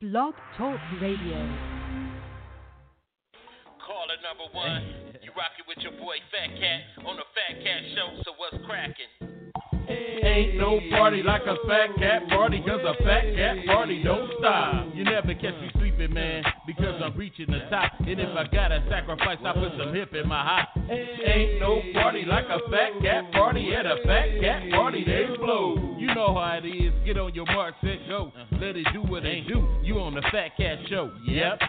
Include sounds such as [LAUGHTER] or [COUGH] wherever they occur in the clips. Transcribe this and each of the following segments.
Blog Talk Radio. Caller number one, you rockin' with your boy Fat Cat on the Fat Cat Show. So what's crackin'? Ain't no party like a fat cat party, cause a fat cat party don't stop. You never catch me sleeping, man, because I'm reaching the top. And if I gotta sacrifice, I put some hip in my hop. Ain't no party like a fat cat party at a fat cat party, they blow. You know how it is. Get on your mark, set, go. Let it do what it do. You on the Fat Cat Show. Yep.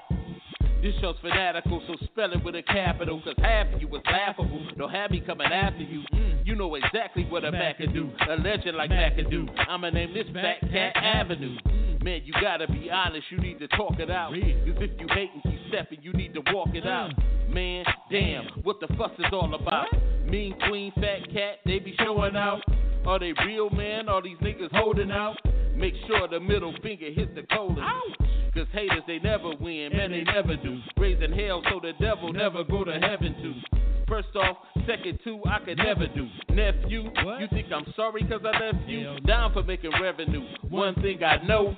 This show's fanatical, so spell it with a capital. Cause half of you is laughable. Don't have me coming after you. You know exactly what a Mac can do. A legend like Mac can do. I'ma name this Fat Cat Avenue. Man, you gotta be honest, you need to talk it out. Cause if you hate and keep stepping, you need to walk it out. Man, damn, what the fuss is all about? Mean Queen, Fat Cat, they be showing out. Are they real, man? Are these niggas holding out? Make sure the middle finger hit the colon. Cause haters, they never win, man, they never do. Raising hell so the devil never go to heaven too. First off, second two, I could never do. Nephew, you think I'm sorry cause I left you? Down for making revenue. One thing I know,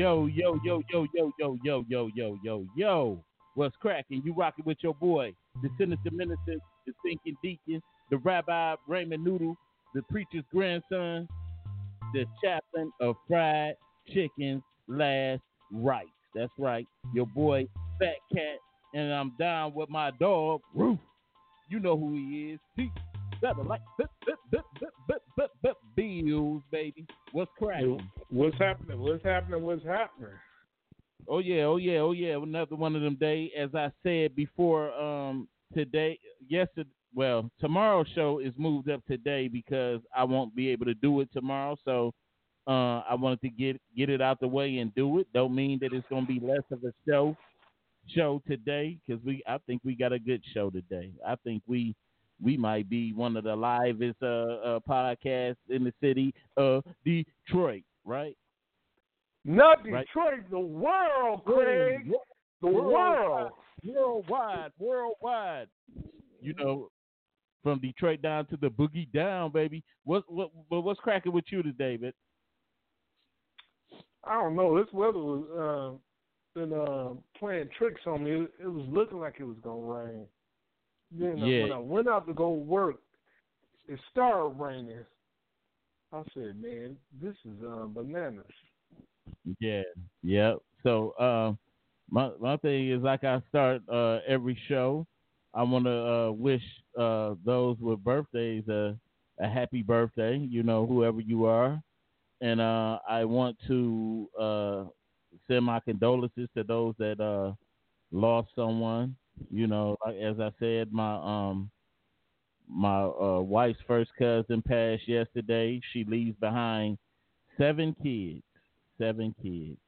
Yo, yo, yo, yo, yo, yo, yo, yo, yo, yo, yo. What's cracking? You rocking with your boy, the sinister minister, the thinking deacon, the rabbi Raymond Noodle, the preacher's grandson, the chaplain of fried chickens last rites. That's right, your boy Fat Cat, and I'm down with my dog Roof. You know who he is. He better like bills, baby. What's cracking? What's happening? What's happening? What's happening? Oh yeah, oh yeah, oh yeah. Another one of them day. As I said before, um, today, yesterday, well, tomorrow's show is moved up today because I won't be able to do it tomorrow. So, uh, I wanted to get get it out the way and do it. Don't mean that it's gonna be less of a show show today because we I think we got a good show today. I think we we might be one of the livest uh, uh podcasts in the city of Detroit, right? Not Right. Detroit, the world, Craig. The world. worldwide, worldwide. You know, from Detroit down to the boogie down, baby. What what what- what's cracking with you today, man? I don't know. This weather was uh, been uh, playing tricks on me. It, it was looking like it was gonna rain. Then uh, Yeah. when I went out to go work, it started raining. I said, "Man, this is uh, bananas." Yeah, yeah. So um, my my thing is like I start uh every show. I want to uh, wish uh those with birthdays a a happy birthday. You know, whoever you are, and uh I want to uh send my condolences to those that uh lost someone. You know, like as I said, my um my uh wife's first cousin passed yesterday. She leaves behind seven kids seven kids,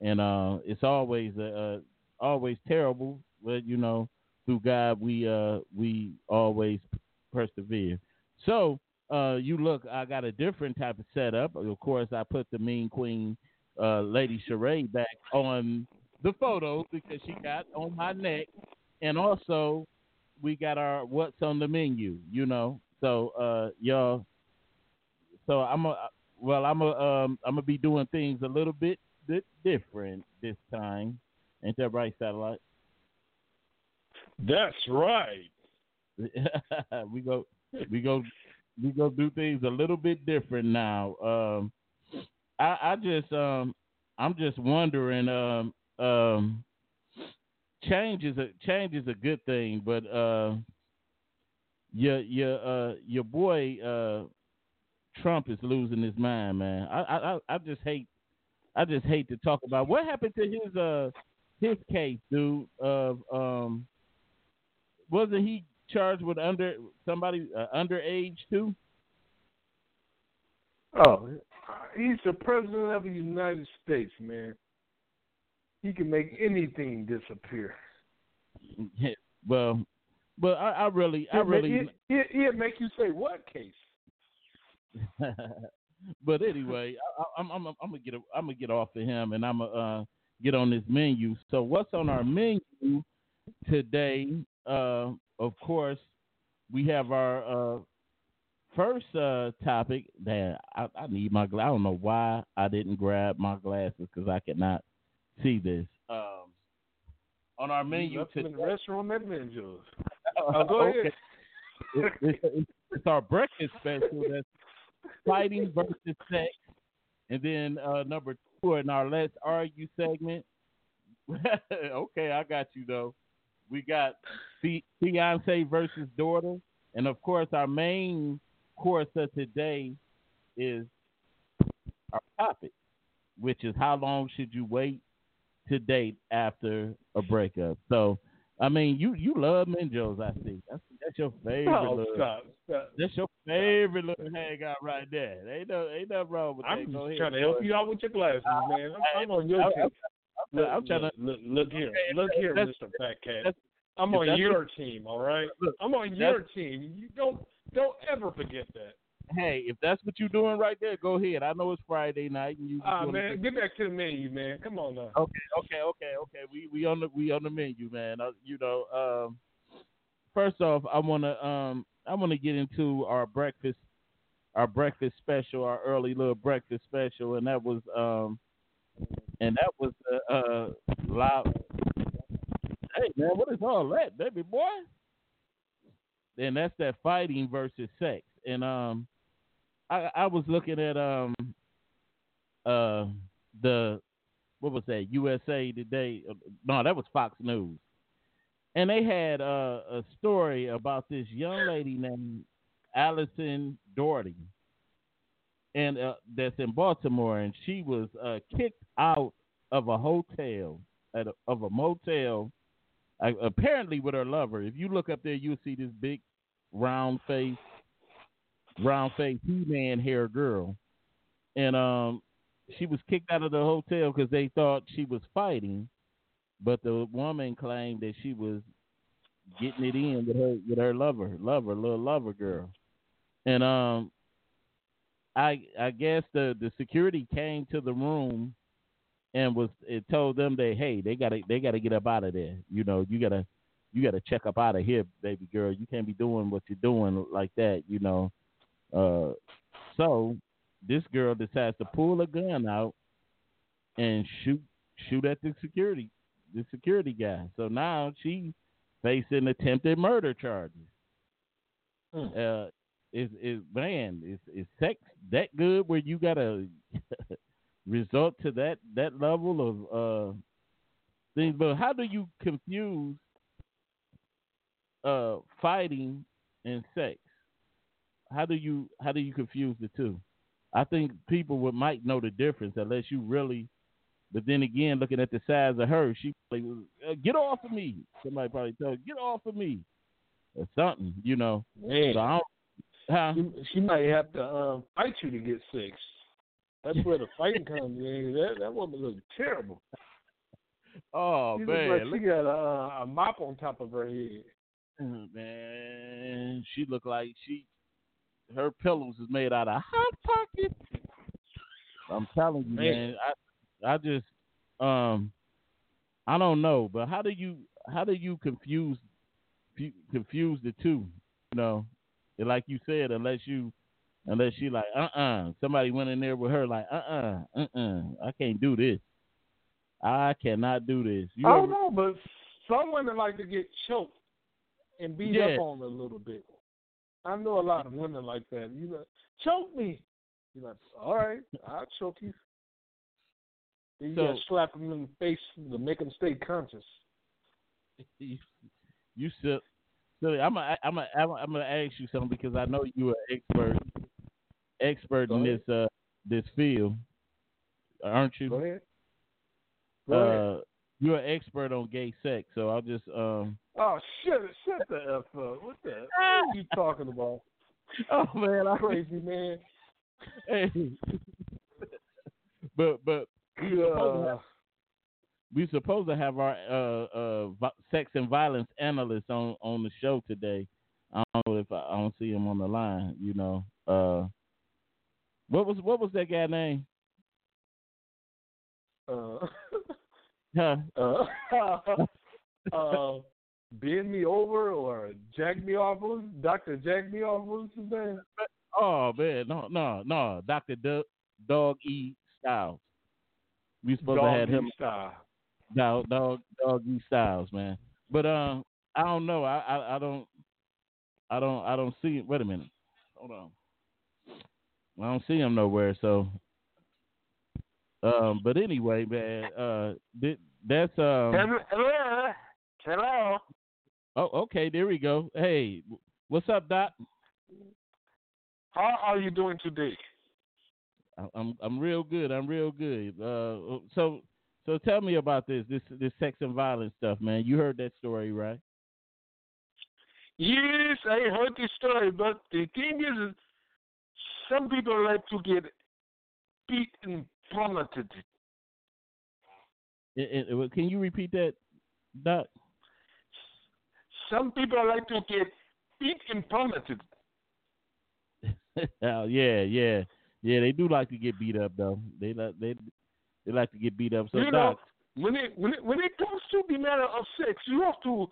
and uh, it's always uh, always terrible, but you know, through God we uh we always persevere. So uh, you look, I got a different type of setup. Of course, I put the Mean Queen, uh, Lady Sheree back on the photos because she got on my neck, and also we got our what's on the menu. You know, so uh, y'all. So I'm a well, I'm a um, I'm gonna be doing things a little bit, bit different this time. Ain't that right, satellite? That's right. [LAUGHS] we go, we go, we go do things a little bit different now. Um, I, I just um, I'm just wondering. Um, um, change is a change is a good thing, but uh, your your uh your boy uh Trump is losing his mind, man. I I I- just hate I just hate to talk about what happened to his uh his case, dude. Of um, wasn't he charged with under somebody uh, underage too? Oh, he's the president of the United States, man. He can make anything disappear. [LAUGHS] Yeah, well, but I, I really, I really, he he make you say what case? [LAUGHS] but anyway, I, am I'm, I'm, I'm gonna get, I'm gonna get off of him, and I'm gonna uh, get on this menu. So, what's on our menu today? Uh, of course, we have our uh, first uh, topic that I, I need my. I don't know why I didn't grab my glasses because I cannot see this. Um, on our menu today, the restaurant at Ninjas. [LAUGHS] Oh, go okay. ahead. It, it, it's our breakfast special. That's fighting versus sex, and then uh, number two in our let's argue segment. [LAUGHS] okay, I got you though. We got fiance versus daughter, and of course our main course of today is our topic, which is how long should you wait to date after a breakup? So, I mean, you you love Minjos, I see. That's that's your favorite. Oh, little, stop, stop. That's your favorite little hangout right there. Ain't no ain't nothing wrong with I'm that. I'm just trying to help you out with your glasses, uh, man. I'm, I'm on your team. I'm, look, I'm trying to look, look here, look here, Mister Fat Cat. I'm on your team, all right. Look, I'm on your team. You don't don't ever forget that. Hey, if that's what you're doing right there, go ahead. I know it's Friday night. And you ah man, get back to the menu, man. Come on now. Okay, okay, okay, okay. We we on the we on the menu, man. Uh, you know, um, first off, I wanna um I wanna get into our breakfast our breakfast special, our early little breakfast special, and that was um and that was uh, uh loud. Hey man, what is all that, baby boy? and that's that fighting versus sex. And um, I, I was looking at um, uh, the what was that? USA Today? No, that was Fox News, and they had uh, a story about this young lady named Allison Doherty, and uh, that's in Baltimore, and she was uh, kicked out of a hotel at a, of a motel apparently with her lover. If you look up there, you'll see this big, round face, round face, He Man hair girl, and um, she was kicked out of the hotel because they thought she was fighting, but the woman claimed that she was getting it in with her with her lover, lover, little lover girl, and um, I I guess the the security came to the room and was it told them that hey they gotta they gotta get up out of there. You know you gotta you gotta check up out of here, baby girl. You can't be doing what you're doing like that. You know. Uh, so this girl decides to pull a gun out and shoot shoot at the security the security guy. So now she's facing attempted murder charges. Hmm. Uh, is is man is is sex that good where you gotta [LAUGHS] result to that that level of uh things. But how do you confuse uh fighting and sex? How do you how do you confuse the two? I think people would might know the difference unless you really. But then again, looking at the size of her, she like, uh, get off of me. Somebody probably tell her, get off of me, or something, you know. Man, so huh? she, she might have to um, fight you to get sex. That's where the fighting [LAUGHS] comes in. That that woman looks terrible. Oh she man, like she got a, a mop on top of her head. Oh, man, she looked like she her pillows is made out of hot pockets. I'm telling you, man. man I I just um I don't know, but how do you how do you confuse confuse the two? You know, like you said, unless you unless she like uh uh-uh. uh somebody went in there with her like uh uh uh uh I can't do this. I cannot do this. You I don't ever... know, but some women like to get choked and beat yeah. up on a little bit. I know a lot of women like that. You know, choke me. You're like, all right, I'll choke you. Then you so, gotta slap them in the face to make them stay conscious. You, [LAUGHS] you silly. I'm gonna, I'm gonna, I'm gonna ask you something because I know you're an expert, expert Go in ahead. this, uh, this field, aren't you? Go ahead. Go uh, ahead. You're an expert on gay sex, so I'll just um. Oh shit! shut the f up! What the [LAUGHS] what are you talking about? Oh man, I'm crazy man. [LAUGHS] Hey, but but uh, we supposed to have our uh uh sex and violence analyst on on the show today. I don't know if I, I don't see him on the line. You know, uh, what was what was that guy name? Uh, [LAUGHS] huh? [LAUGHS] uh, [LAUGHS] uh, bend me over or jack me off? Doctor Jack me off? What's his name? Oh man, no, no, no, Doctor D- Dog E Styles. We supposed Dog to have him. Style. Dog, dog, dog E Styles, man. But um, I don't know. I, I, I don't, I don't, I don't see. It. Wait a minute. Hold on. I don't see him nowhere. So, um, but anyway, man, uh, that's um. Hello. Hello. Oh, okay. There we go. Hey, what's up, Doc? How are you doing today? I'm I'm real good. I'm real good. Uh, so so tell me about this this this sex and violence stuff, man. You heard that story, right? Yes, I heard the story, but the thing is, some people like to get beat and plummeted. It, it, can you repeat that, Doc? Some people like to get beat and plummeted. oh yeah, yeah, yeah. They do like to get beat up, though. They like they they like to get beat up. So, you Doc, know, when it when it when it comes to the matter of sex, you have to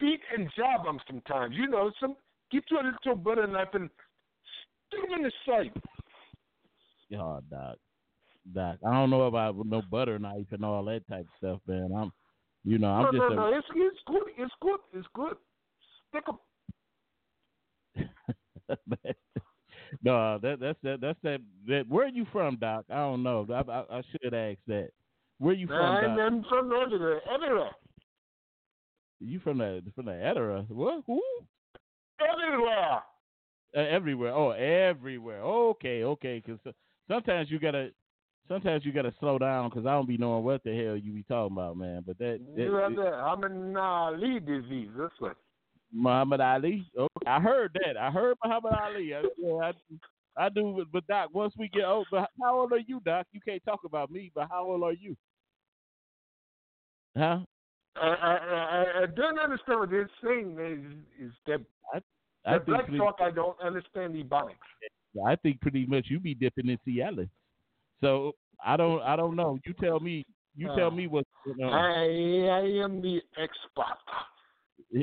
beat and jab them sometimes. You know, some get you a little butter knife and stick them in the sight. Oh, Doc, Doc. I don't know about no butter knife and all that type of stuff, man. I'm, you know, I'm no, just. No, a, no, it's it's good. It's good. It's good. Stick them. [LAUGHS] no, that that's that that's that, that. Where are you from, Doc? I don't know. I I, I should ask that. Where are you from, I'm? I'm from everywhere. Everywhere. You from the from the Edera? What? Who? Everywhere. Uh, everywhere. Oh, everywhere. Okay, okay. Because sometimes you gotta, sometimes you gotta slow down because I don't be knowing what the hell you be talking about, man. But that, that you have the Ali disease. That's what. Muhammad Ali. Okay, I heard that. I heard Muhammad Ali. I, yeah, I, I do. But Doc, once we get old, but how old are you, Doc? You can't talk about me, but how old are you? Huh? I I, I don't understand what they're saying. Is, is that I, I the black pretty, talk? I don't understand the ebonics. I think pretty much you be dipping in Cialis. So I don't. I don't know. You tell me. You tell Uh, me what. You know. I I am the expert. [LAUGHS]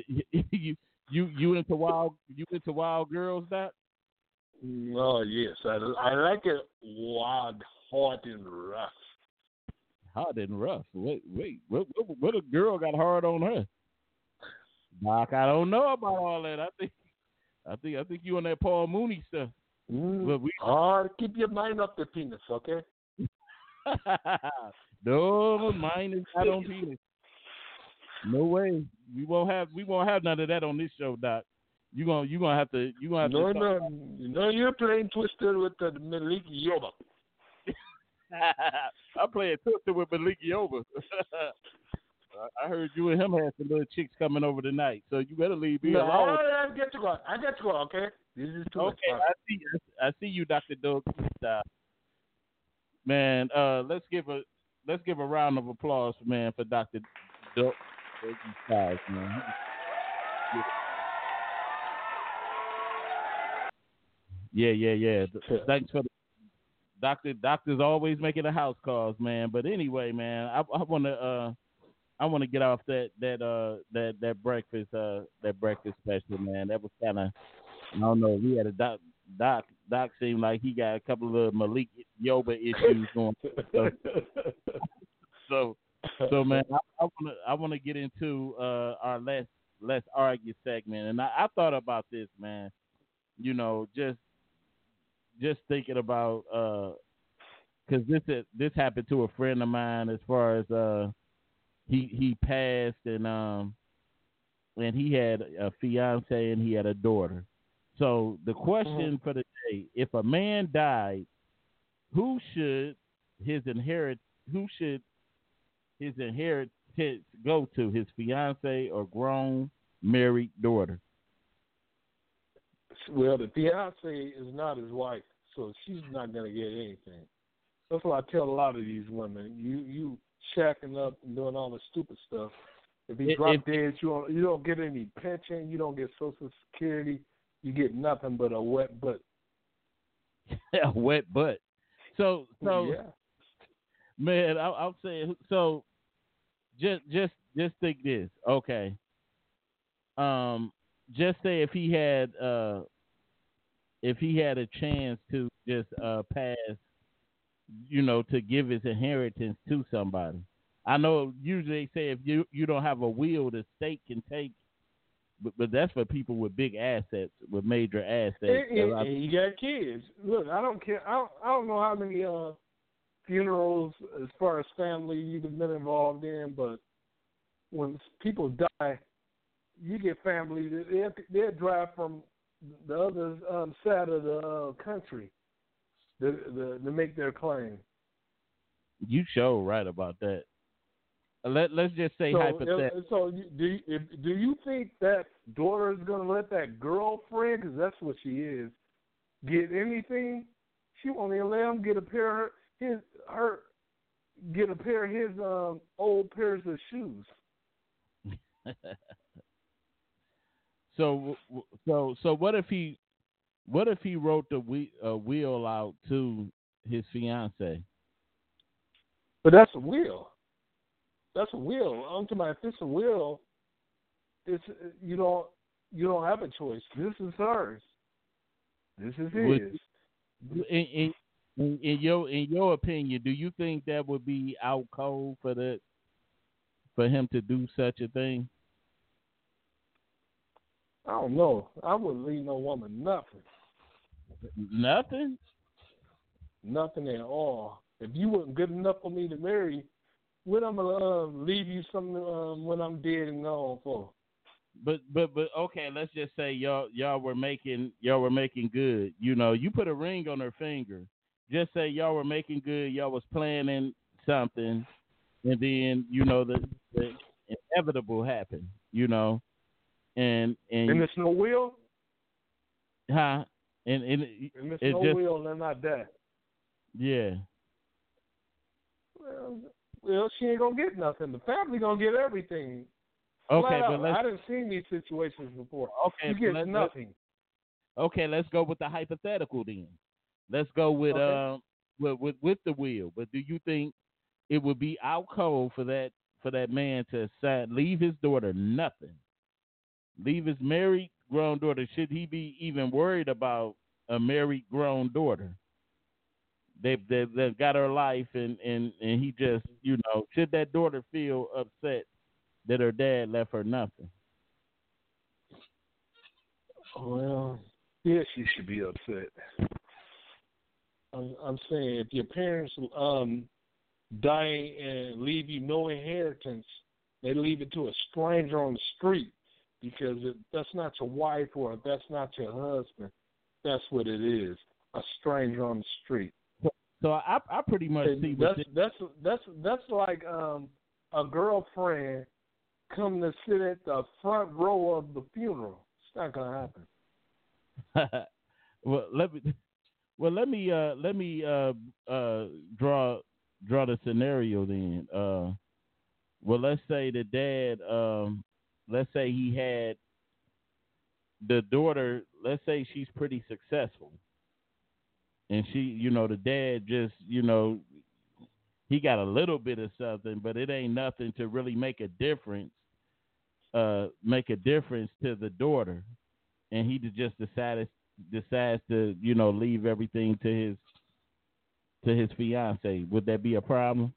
you you you into wild you into wild girls that Oh yes, I I like it wild, hot, and rough. hot and rough. Wait wait what what, what a girl got hard on her? Doc, I don't know about all that. I think I think I think you on that Paul Mooney stuff. Mm. But we Oh, keep your mind off the penis, okay? [LAUGHS] no, mine is not on [LAUGHS] penis. No way. We won't have we won't have none of that on this show, Doc. You gonna you gonna have to you gonna have No, to no, no. You're playing twister with the Malik Yoba. [LAUGHS] I'm playing Twister with Malik Yoba. I heard you and him had some little chicks coming over tonight, so you better leave me No, alone. I, I get to go. I get to go. Okay. This is too much Okay, fun. I see. I see you, Doctor Doug. Man, uh, let's give a let's give a round of applause, man, for Doctor Doug Styles, man. Yeah, yeah, yeah. Thanks for the doctor. Doctor's always making the house calls, man. But anyway, man, I, I want to uh, I want to get off that that uh that that breakfast uh that breakfast special, man. That was kind of I don't know. We had a doc doc doc seemed like he got a couple of Malik Yoba issues [LAUGHS] going. So, so so man, I want to I want to get into uh our let's let's argue segment, and I, I thought about this, man. You know, just just thinking about because this is, this happened to a friend of mine as far as uh he he passed and um and he had a fiance and he had a daughter. So the question for the day: If a man died, who should his inherit? Who should his inheritance go to? His fiance or grown married daughter? Well, the fiance is not his wife, so she's not gonna get anything. That's what I tell a lot of these women. You you shacking up and doing all the stupid stuff. If he drop dead, you don't you don't get any pension, you don't get Social Security, you get nothing but a wet butt. [LAUGHS] a wet butt. So so yeah. man, I, I'll say so. Just just just think this, okay? Um, just say if he had uh if he had a chance to just uh pass you know, to give his inheritance to somebody. I know usually they say if you you don't have a will, the state can take, but, but that's for people with big assets, with major assets. And, and, you got kids. Look, I don't care. I don't, I don't know how many uh, funerals as far as family you've been involved in, but when people die, you get family that they they drive from the other um, side of the uh, country to, to, to make their claim. You show right about that. Let Let's just say so, hypothetically. So do you, if, do you think that daughter is going to let that girlfriend, because that's what she is, get anything? She won't even let him get a pair of her, his her get a pair of his um, old pairs of shoes. [LAUGHS] so so so what if he what if he wrote the we, uh, will out to his fiance? But that's a will. That's a will. I'm talking about if it's a will, it's you don't you don't have a choice. This is hers. This is his. In, in, in your in your opinion, do you think that would be out cold for the for him to do such a thing? I don't know. I wouldn't leave no woman nothing. Nothing. Nothing at all. If you weren't good enough for me to marry, what I'm gonna uh, leave you something um, when I'm dead and gone for? But but but okay, let's just say y'all y'all were making y'all were making good. You know, you put a ring on her finger. Just say y'all were making good. Y'all was planning something, and then you know the, the inevitable happened. You know, and and and there's no will. Huh? And and, and there's it no just, will and not that. Yeah. Well, well, she ain't gonna get nothing. The family gonna get everything. Okay, but let's, I didn't see these situations before. Okay, you get let's, nothing. okay, let's go with the hypothetical then. Let's go with okay. uh with, with with the will. But do you think it would be out cold for that for that man to sign, leave his daughter nothing, leave his married grown daughter? Should he be even worried about a married grown daughter? They they they got her life, and and and he just you know should that daughter feel upset that her dad left her nothing? Well, yeah, she should be upset. I'm, I'm saying if your parents um die and leave you no inheritance, they leave it to a stranger on the street because it, that's not your wife or that's not your husband. That's what it is. A stranger on the street. So I I pretty much and see that's that's that's that's like um a girlfriend come to sit at the front row of the funeral. It's not gonna happen. [LAUGHS] well, let me well let me uh let me uh uh draw draw the scenario then. Uh well let's say the dad um let's say he had the daughter, let's say she's pretty successful. And she, you know, the dad just, you know, he got a little bit of something, but it ain't nothing to really make a difference, uh, make a difference to the daughter. And he just decided decides to, you know, leave everything to his to his fiance. Would that be a problem?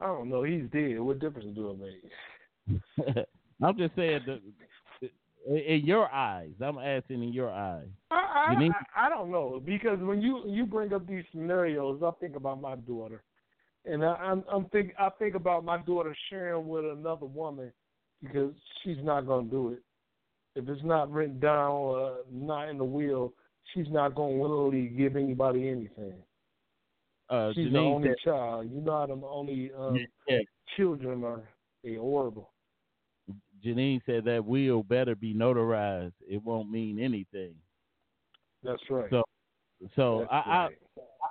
I don't know. He's dead. What difference do it make? I'm just saying that in your eyes. I'm asking in your eyes. I, I, I, I don't know because when you you bring up these scenarios, I think about my daughter, and I, I'm I'm think I think about my daughter sharing with another woman because she's not gonna do it. If it's not written down or not in the will, she's not gonna willingly give anybody anything. uh, She's Janine the only said, child. You know how the only um, yeah, children are they horrible. Janine said that will better be notarized. It won't mean anything. That's right. So, so That's I, right.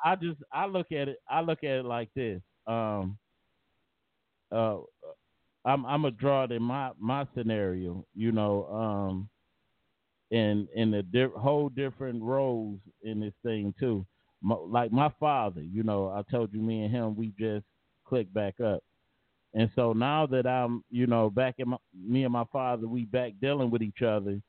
I, I just I look at it. I look at it like this. Um, uh, I'm I'm a draw it in my my scenario. You know, um, in in the di- whole different roles in this thing too. My, like my father, you know, I told you, me and him, we just clicked back up. And so now that I'm, you know, back in my, me and my father, we back dealing with each other.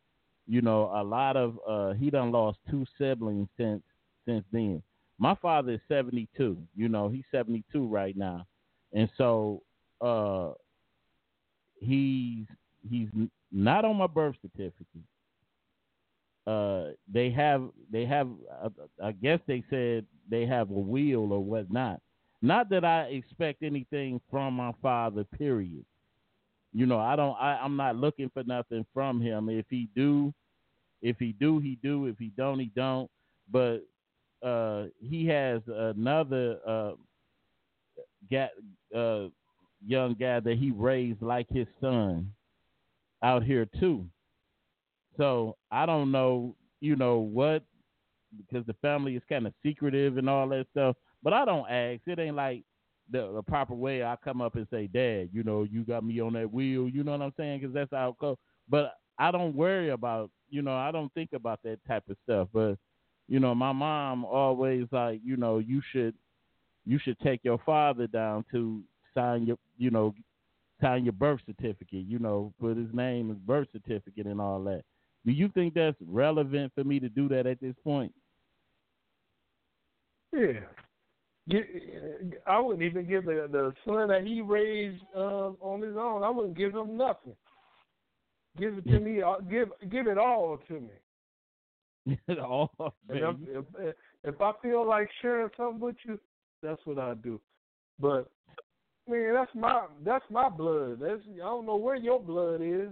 You know, a lot of uh, he done lost two siblings since since then. My father is 72. You know, he's 72 right now, and so uh, he's he's not on my birth certificate. Uh, they have they have I guess they said they have a will or whatnot. Not that I expect anything from my father. Period. You know, I don't. I, I'm not looking for nothing from him. If he do, if he do, he do. If he don't, he don't. But uh, he has another uh, guy, uh, young guy that he raised like his son out here too. So I don't know, you know what, because the family is kind of secretive and all that stuff. But I don't ask. It ain't like the, the proper way. I come up and say, "Dad, you know, you got me on that wheel." You know what I'm saying? Because that's how it goes. But I don't worry about, you know, I don't think about that type of stuff. But you know, my mom always like, you know, you should, you should take your father down to sign your, you know, sign your birth certificate. You know, put his name, his birth certificate, and all that. Do you think that's relevant for me to do that at this point? Yeah. I wouldn't even give the the son that he raised uh, on his own. I wouldn't give him nothing. Give it to me. uh, Give give it all to me. [LAUGHS] It all, if, if if I feel like sharing something with you, that's what I do. But man, that's my that's my blood. That's I don't know where your blood is.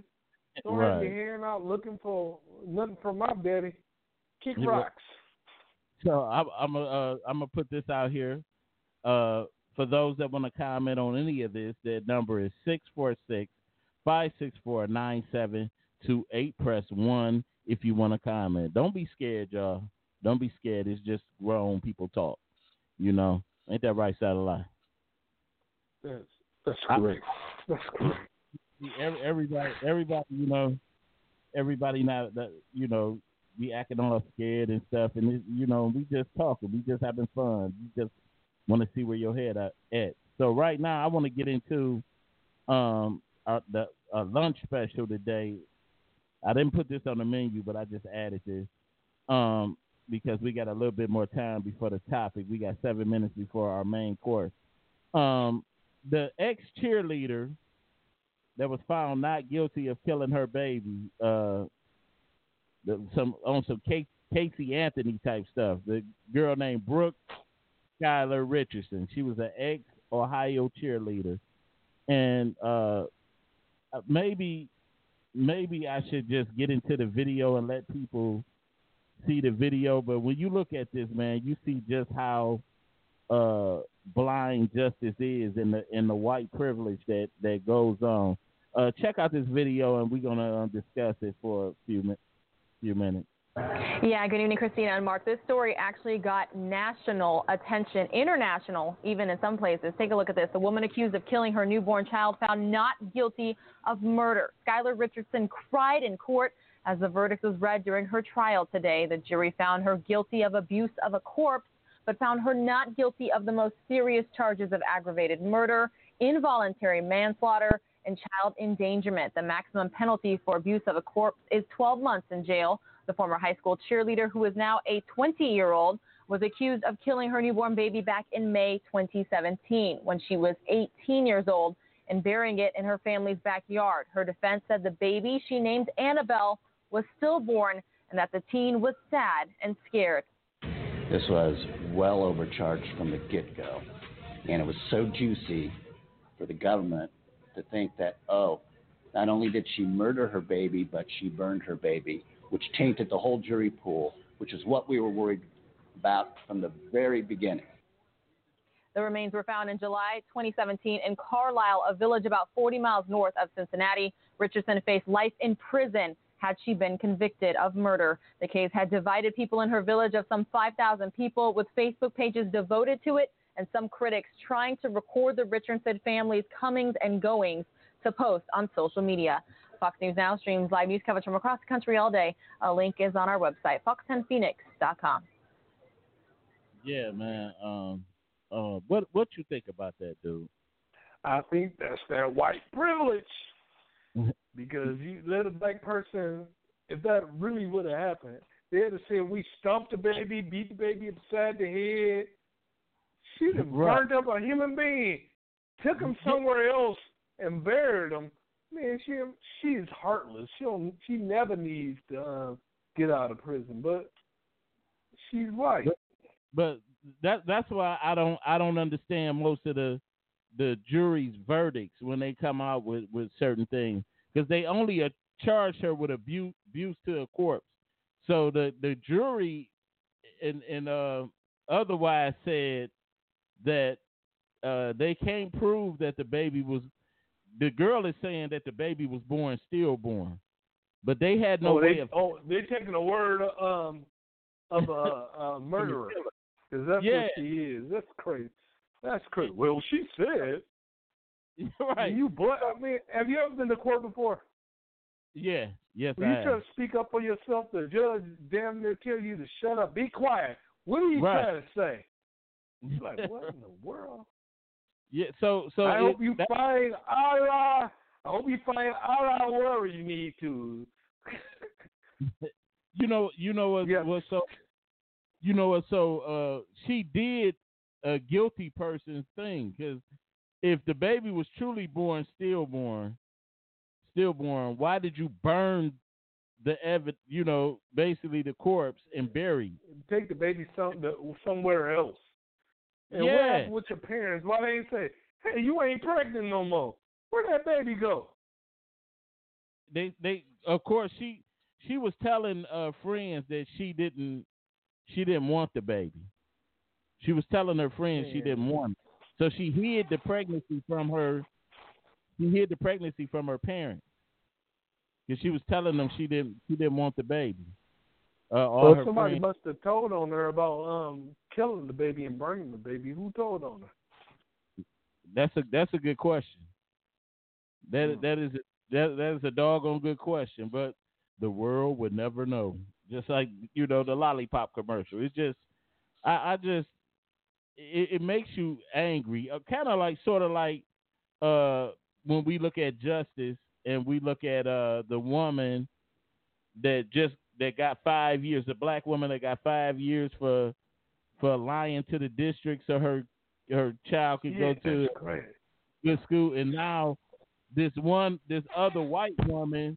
Don't have right. me hearing out looking for nothing from my daddy. Kick Yeah, rocks. So I'm I'm gonna uh, I'm gonna put this out here. Uh, for those that want to comment on any of this, that number is 646 564 9728. Press 1 if you want to comment. Don't be scared, y'all. Don't be scared. It's just grown people talk. You know, ain't that right side of the? That's that's I- That's correct. See, every- Everybody, everybody, you know, everybody now that you know, we acting all scared and stuff, and it, you know, we just talking, we just having fun. We just want to see where your head at. So right now, I want to get into um our, the uh, lunch special today. I didn't put this on the menu, but I just added this um because we got a little bit more time before the topic. We got seven minutes before our main course. Um, the ex cheerleader that was found not guilty of killing her baby. Uh, some on some Casey, Casey Anthony type stuff. The girl named Brooke Skylar Richardson. She was an ex Ohio cheerleader, and uh, maybe maybe I should just get into the video and let people see the video. But when you look at this, man, you see just how uh, blind justice is in the in the white privilege that that goes on. Uh, check out this video, and we're gonna uh, discuss it for a few mi- Yeah, good evening, Christina and Mark. This story actually got national attention, international, even in some places. Take a look at this. A woman accused of killing her newborn child found not guilty of murder. Skylar Richardson cried in court as the verdict was read during her trial today. The jury found her guilty of abuse of a corpse, but found her not guilty of the most serious charges of aggravated murder, involuntary manslaughter, and child endangerment. The maximum penalty for abuse of a corpse is 12 months in jail. The former high school cheerleader, who is now a 20 year old, was accused of killing her newborn baby back in May 2017 when she was 18 years old and burying it in her family's backyard. Her defense said the baby she named Annabelle was stillborn and that the teen was sad and scared. This was well overcharged from the get go. And it was so juicy for the government to think that, oh, not only did she murder her baby, but she burned her baby, which tainted the whole jury pool, which is what we were worried about from the very beginning. The remains were found in July 2017 in Carlisle, a village about 40 miles north of Cincinnati. Richardson faced life in prison had she been convicted of murder. The case had divided people in her village of some 5,000 people, with Facebook pages devoted to it and some critics trying to record the Richardson family's comings and goings to post on social media. Fox News Now streams live news coverage from across the country all day. A link is on our website, fox10phoenix.com. Yeah, man. Um, uh, what what you think about that, dude? I think that's that white privilege. [LAUGHS] because you let a black person, if that really would have happened, they'd have said we stumped the baby, beat the baby upside the head. She'd have right. burned up a human being, took him somewhere else, and buried him. Man, she she's heartless. She don't, she never needs to uh, get out of prison, but she's white. But, that that's why I don't I don't understand most of the the jury's verdicts when they come out with, with certain things because they only charge her with abuse, abuse to a corpse. So the, the jury and, and uh, otherwise said that uh, they can't prove that the baby was. The girl is saying that the baby was born stillborn, but they had no oh, way they, of. Oh, they're taking a word um, of a, a [LAUGHS] murderer because that's yeah. what she is. That's crazy. That's crazy. Well, she said. [LAUGHS] right. You boy, I mean, have you ever been to court before? Yeah. Yes, when I you have. try to speak up for yourself, the judge damn near tell you to shut up, be quiet. What are you right. trying to say? It's like, [LAUGHS] what in the world? Yeah. So, so I it, hope you that, find Allah. I hope you find Allah wherever you need to. [LAUGHS] you know, you know what? Yes. What so? You know what? So, uh, she did a guilty person's thing because if the baby was truly born stillborn, stillborn, why did you burn the evidence? You know, basically the corpse and bury? Take the baby some the, somewhere else. And yeah. what happened with your parents? Why they ain't say, "Hey, you ain't pregnant no more"? Where'd that baby go? They, they, of course, she, she was telling uh, friends that she didn't, she didn't want the baby. She was telling her friends she didn't want it. So she hid the pregnancy from her. She hid the pregnancy from her parents because she was telling them she didn't she didn't want the baby. Uh, all well, somebody friends, must have told on her about um killing the baby and burning the baby. Who told on her? That's a that's a good question. That Hmm. that is a, that that is a doggone good question, but the world would never know. Just like you know the lollipop commercial. It's just I, I just it, it makes you angry. Uh, kind of like sort of like uh when we look at justice and we look at uh the woman that just that got five years, the black woman that got five years for for lying to the district so her her child could yeah, go to good school. And now this one this other white woman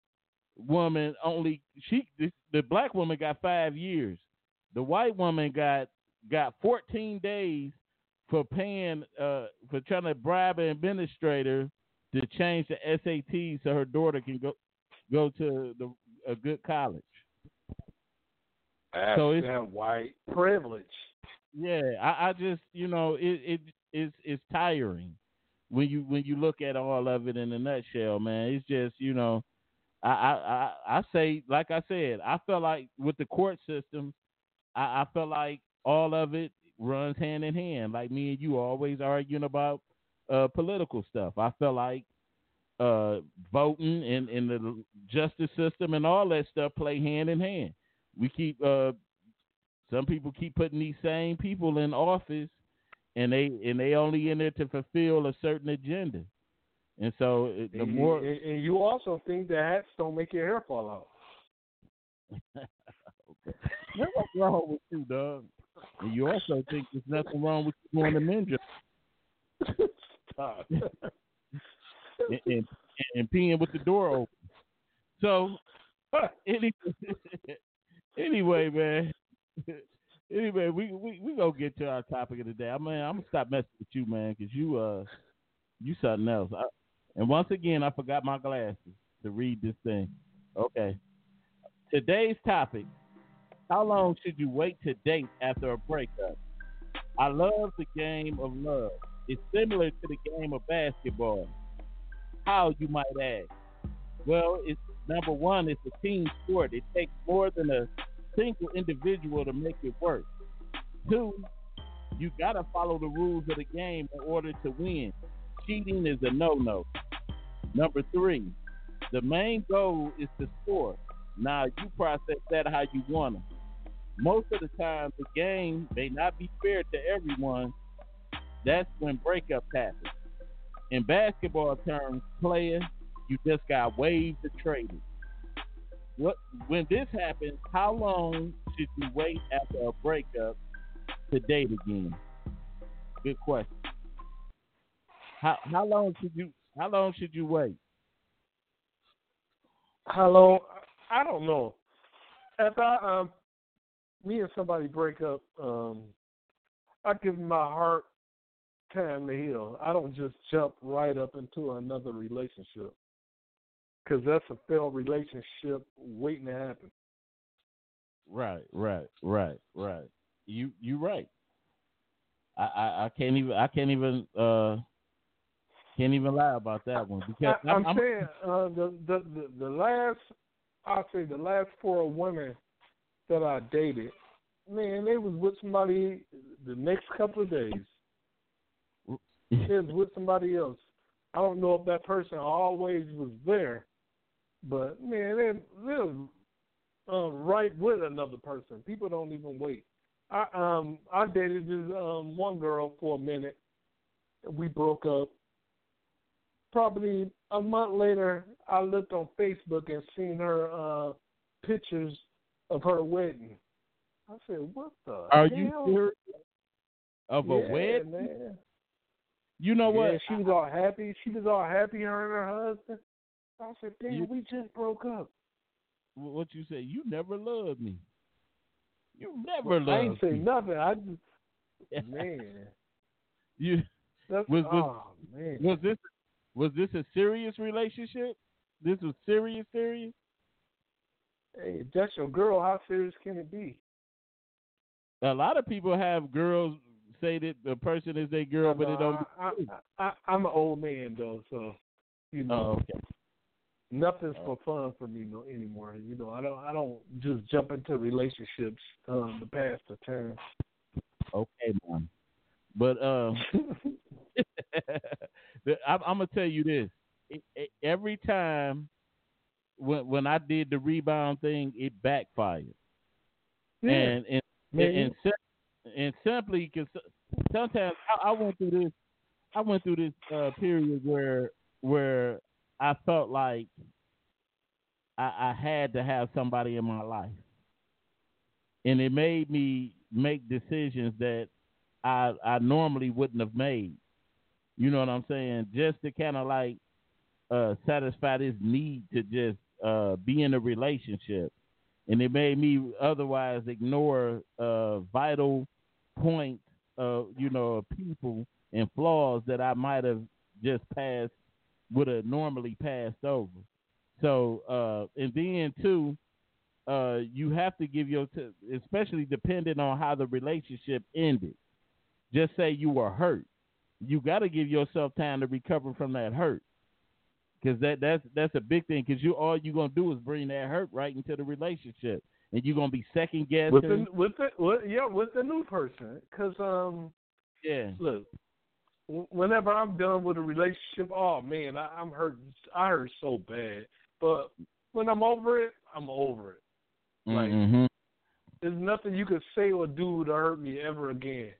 woman only she this, the black woman got five years. The white woman got got 14 days for paying uh for trying to bribe an administrator to change the SAT so her daughter can go go to the a good college So it's- that white privilege. yeah I, I just you know it it is it's tiring when you when you look at all of it in a nutshell man it's just you know I I I, I say like I said I felt like with the court system I, I felt like all of it runs hand in hand. Like me and you always arguing about uh, political stuff. I felt like uh, voting and, and the justice system and all that stuff play hand in hand. We keep uh, some people keep putting these same people in office, and they and they only in there to fulfill a certain agenda. And so the and, more you, and, you also think that hats don't make your hair fall out. [LAUGHS] what's wrong with you, dog? And you also think there's nothing wrong with you going to Ninja Stop. [LAUGHS] and, and, and peeing with the door open. So, [LAUGHS] any, anyway, man. [LAUGHS] Anyway, we we we gonna get to our topic of the day. I mean, I'm gonna stop messing with you, man, because you uh you something else. I, and once again, I forgot my glasses to read this thing. Okay. Today's topic: How long should you wait to date after a breakup? I love the game of love. It's similar to the game of basketball. How you might ask? Well, it's number one, it's a team sport. It takes more than a single individual to make it work. Two, you gotta follow the rules of the game in order to win. Cheating is a no-no. Number three, the main goal is to score. Now you process that how you want to. Most of the time, the game may not be fair to everyone. That's when breakup happens. In basketball terms, player, you just got waived or traded. What when this happens? How long should you wait after a breakup to date again? Good question. How how long should you how long should you wait? How long? I don't know. If I um, me and somebody break up, um, I give my heart time to heal. I don't just jump right up into another relationship because that's a failed relationship waiting to happen. Right, right, right, right. You you right. I, I, I can't even I can't even uh can't even lie about that one because I, am saying uh, the, the the the last I'll say the last four women that I dated, man, they was with somebody the next couple of days. [LAUGHS] they was with somebody else. I don't know if that person always was there, but man, they they was um, right with another person. People don't even wait. I um I dated this um one girl for a minute. We broke up probably a month later, I looked on Facebook and seen her uh pictures of her wedding. I said, "What the? Are hell? you serious? Of a yeah, wedding? Man. You know yeah, what? She was all happy. She was all happy. Her and her husband. I said, "Damn, You- we just broke up." What you say? You never loved me. You never loved me. I ain't say me. nothing. I just [LAUGHS] man. You That's, Was- was- oh man. was this was this a serious relationship? This was serious, serious. Hey, if that's your girl. How serious can it be? A lot of people have girls say that the person is their girl, but it don't. I, I, I, I'm an old man though, so you know. Oh, okay. Nothing's for fun for me no anymore. You know, I don't I don't just jump into relationships um to pass the time. Okay, mom. But um, [LAUGHS] I'm, I'm gonna tell you this: it, it, every time when when I did the rebound thing, it backfired. yeah. And and Man, and, and, and simply because sometimes I, I went through this, I went through this uh, period where where I felt like I, I had to have somebody in my life, and it made me make decisions that I I normally wouldn't have made. You know what I'm saying? Just to kind of like uh, satisfy this need to just uh, be in a relationship and it made me otherwise ignore uh, vital points of you know people and flaws that I might have just passed would have normally passed over. So uh, and then too, uh, you have to give your t- especially depending on how the relationship ended. Just say you were hurt, you got to give yourself time to recover from that hurt because that that's that's a big thing. Because you all you're gonna do is bring that hurt right into the relationship, and you're gonna be second guessing. with the with the with, yeah with the new person because um yeah, look whenever I'm done with a relationship, oh man, I, I'm hurt. I hurt so bad. But when I'm over it, I'm over it. Like mm-hmm. there's nothing you could say or do to hurt me ever again.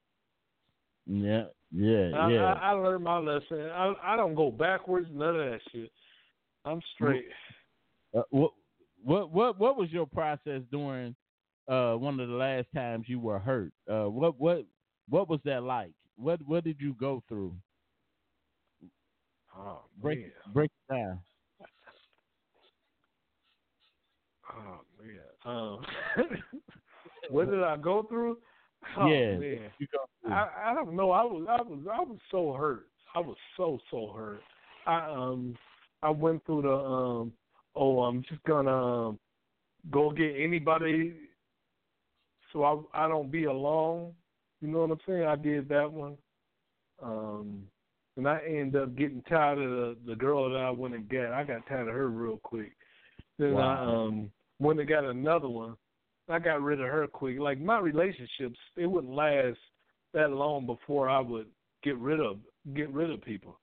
yeah, yeah, I, yeah. I, I learned my lesson. I I don't go backwards. None of that shit. I'm straight. Uh, what what what what was your process during uh, one of the last times you were hurt? Uh, what what what was that like? What what did you go through? Oh Break man. break it down. Oh man. Um, [LAUGHS] what did I go through? Oh, yeah, man. through. I I don't know. I was I was I was so hurt. I was so so hurt. I um I went through the um oh I'm just gonna um, go get anybody so I I don't be alone. You know what I'm saying? I did that one. Um, and I ended up getting tired of the, the girl that I went and got. I got tired of her real quick. Then wow. I um went and got another one. I got rid of her quick. Like my relationships, it wouldn't last that long before I would get rid of get rid of people.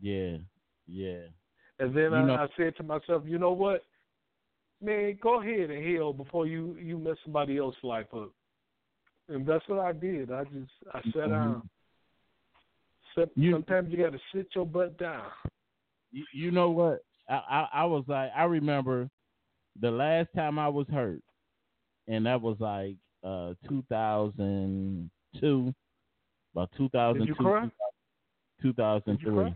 Yeah, yeah. And then I, I said to myself, you know what, man, go ahead and heal before you you mess somebody else's life up. And that's what I did. I just I sat mm-hmm. down. you, sometimes you got to sit your butt down. You, you know what? I, I I was like I remember the last time I was hurt, and that was like uh 2002, about 2002, 2003.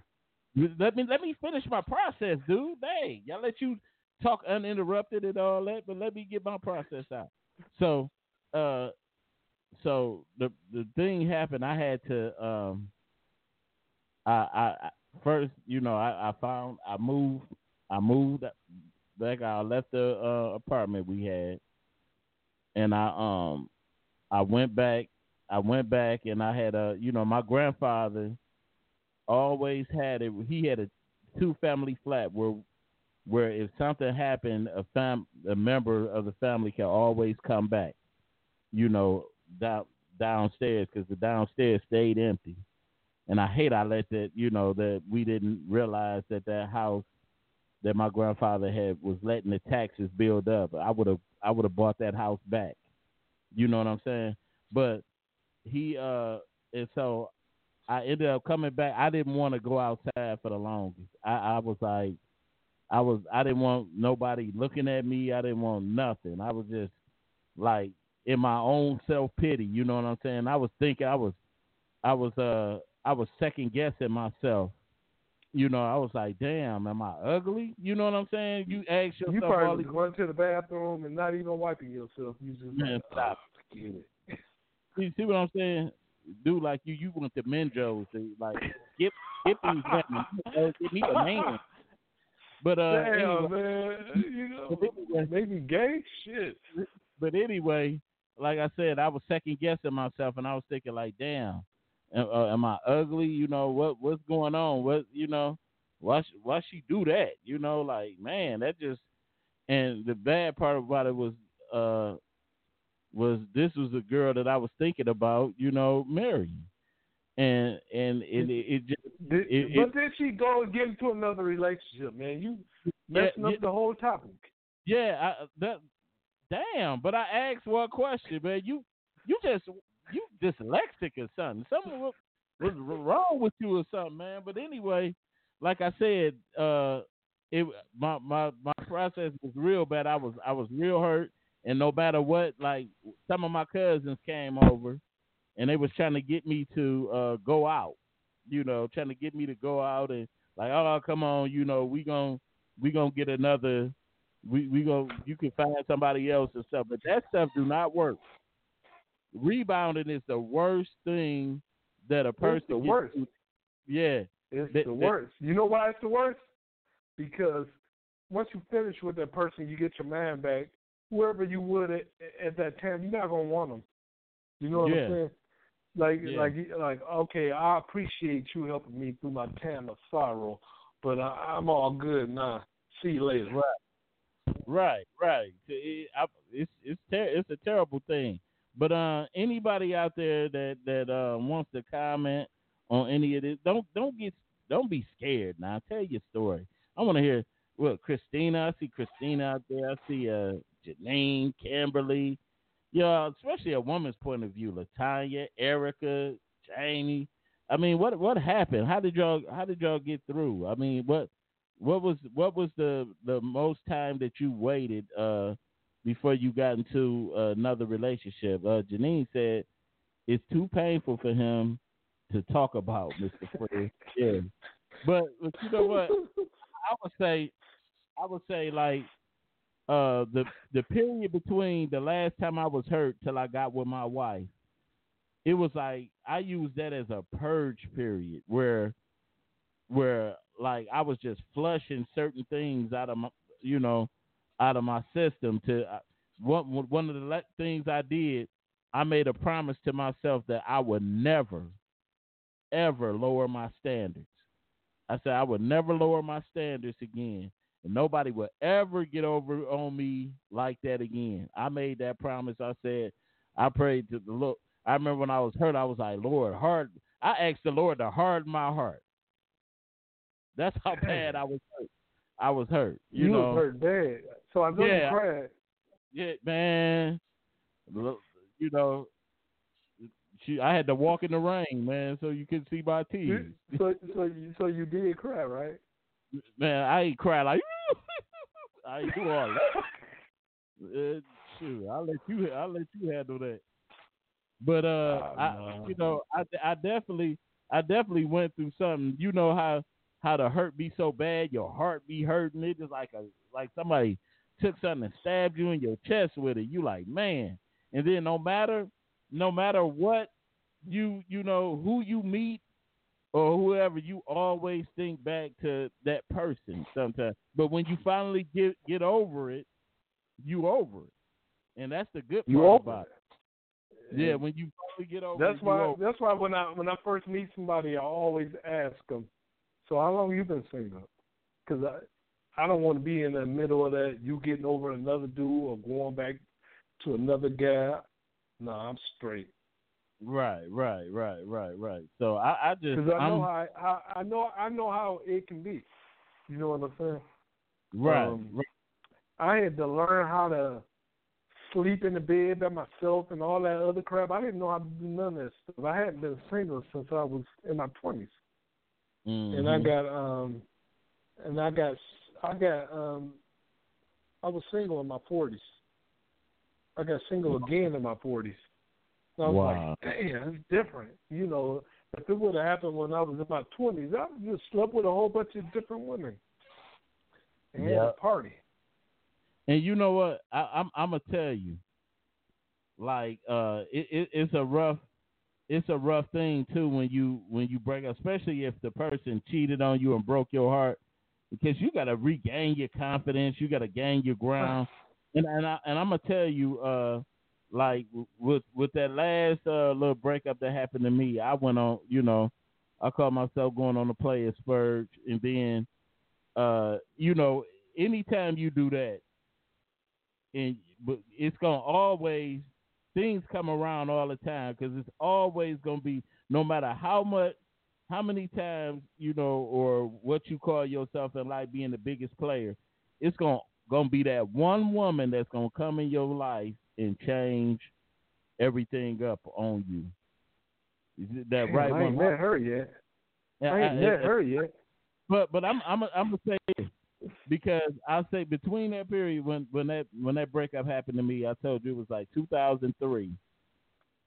Let me let me finish my process, dude. Hey, y'all let you talk uninterrupted and all that, but let me get my process out. So, uh, so the the thing happened. I had to um, I I first, you know, I, I found I moved I moved back. I left the uh, apartment we had, and I um I went back. I went back and I had a you know my grandfather always had it. He had a two family flat where where if something happened, a fam a member of the family can always come back. You know down downstairs because the downstairs stayed empty. And I hate I let that you know that we didn't realize that that house that my grandfather had was letting the taxes build up. I would have I would have bought that house back. You know what I'm saying? But he uh and so I ended up coming back. I didn't want to go outside for the longest. I, I was like I was I didn't want nobody looking at me. I didn't want nothing. I was just like in my own self pity, you know what I'm saying? I was thinking I was I was uh I was second guessing myself you know, I was like, damn, am I ugly? You know what I'm saying? You ask yourself. You probably was going to the bathroom and not even wiping yourself. You just man, stop. Oh, it. [LAUGHS] you see what I'm saying? Do like you, you went to Menjo's like get get these women, give [LAUGHS] me a man. But uh, damn anyway, man, you know, maybe gay shit. But anyway, like I said, I was second guessing myself, and I was thinking like, damn, uh, am I ugly? You know what what's going on? What you know? Why why she do that? You know, like man, that just and the bad part about it was uh was this was a girl that I was thinking about, you know, marrying. And and it it, it just did, it, but then she go and get into another relationship, man. You messing yeah, up yeah, the whole topic. Yeah, I, that damn. But I asked one question, man. You you just you dyslexic or something. Something was, was wrong with you or something, man. But anyway, like I said, uh, it my my my process was real bad. I was I was real hurt, and no matter what, like some of my cousins came over, and they was trying to get me to uh, go out. You know, trying to get me to go out and like, oh, come on, you know, we gonna we gonna get another. We we go. You can find somebody else and stuff, but that stuff do not work rebounding is the worst thing that a person. It's the worst. Yeah, it's that, the worst. You know why it's the worst? Because once you finish with that person, you get your man back. Whoever you would at, at that time, you're not gonna want them. You know what yeah. I'm saying? Like, yeah. like, like, okay, I appreciate you helping me through my time of sorrow, but I, I'm all good now. See you later. Right, right, right. It, I, it's it's ter- it's a terrible thing. But uh, anybody out there that that uh, wants to comment on any of this, don't don't get don't be scared. Now, tell your story. I want to hear. Well, Christina, I see Christina out there. I see uh, Janine, Kimberly. Yeah, especially a woman's point of view. Latanya, Erica, Jamie. I mean, what what happened? How did y'all how did y'all get through? I mean, what what was what was the the most time that you waited uh before you got into another relationship. Uh, Janine said it's too painful for him to talk about, Mr. [LAUGHS] Fred. yeah. But, but you know what? I would say I would say like uh the the period between the last time I was hurt till I got with my wife, it was like I used that as a purge period where where like I was just flushing certain things out of my you know out of my system to uh, one one of the things I did I made a promise to myself that I would never, ever lower my standards. I said I would never lower my standards again. And nobody will ever get over on me like that again. I made that promise. I said, I prayed to the Lord. I remember when I was hurt, I was like, Lord, hard. I asked the Lord to harden my heart. That's how bad I was hurt. I was hurt. You, you know, was hurt bad. So I know yeah, you cried. Yeah, man. You know, she. I had to walk in the rain, man, so you could see my teeth. So, so, you, so you did cry, right? Man, I ain't cry like. [LAUGHS] I ain't do all that. uh, shoot, I'll let you. I'll let you handle that. But uh, oh, I, you know, I, I definitely, I definitely went through something. You know how how the hurt be so bad, your heart be hurting. It just like a like somebody took something and stabbed you in your chest with it. You like man, and then no matter no matter what you you know who you meet or whoever, you always think back to that person sometimes. But when you finally get get over it, you over it, and that's the good part about it. Yeah, when you finally get over. It. That's it, why. That's why when I when I first meet somebody, I always ask them, "So how long you been single?" Because I I don't want to be in the middle of that. You getting over another dude or going back to another guy. No, I'm straight. Right, right, right, right, right. So I, I just because I know I'm, how, I know I know how it can be. You know what I'm saying? Right, um, right. I had to learn how to sleep in the bed by myself and all that other crap. I didn't know how to do none of that stuff. I hadn't been single since I was in my 20s mm-hmm. and I got um, and I got I got um, I was single in my 40s. I got single again in my 40s. So I was wow. like, damn, it's different. You know, if it would have happened when I was in my 20s, I would just slept with a whole bunch of different women and yep. had a party. And you know what? I, I'm I'm gonna tell you, like, uh, it, it, it's a rough, it's a rough thing too when you when you break, up, especially if the person cheated on you and broke your heart, because you got to regain your confidence, you got to gain your ground, [SIGHS] and and I and I'm gonna tell you, uh, like with with that last uh little breakup that happened to me, I went on, you know, I caught myself going on a player spurge, and then, uh, you know, anytime you do that and but it's gonna always things come around all the time because it's always gonna be no matter how much how many times you know or what you call yourself in life being the biggest player it's gonna gonna be that one woman that's gonna come in your life and change everything up on you. Is that Damn, right I ain't one? met her yet. Yeah, I ain't I, met her yet. but but I'm I'm I'm gonna say this because I'll say between that period when when that when that breakup happened to me, I told you it was like 2003.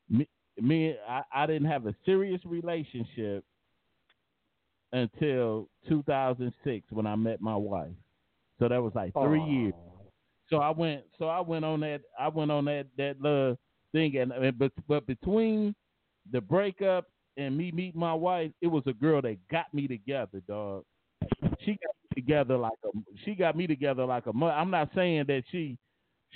Me, me I, I didn't have a serious relationship until 2006 when I met my wife. So that was like three Aww. years. So I went so I went on that I went on that that little thing and, and but but between the breakup and me meeting my wife, it was a girl that got me together, dog. She got together like a she got me together like a mother. I'm not saying that she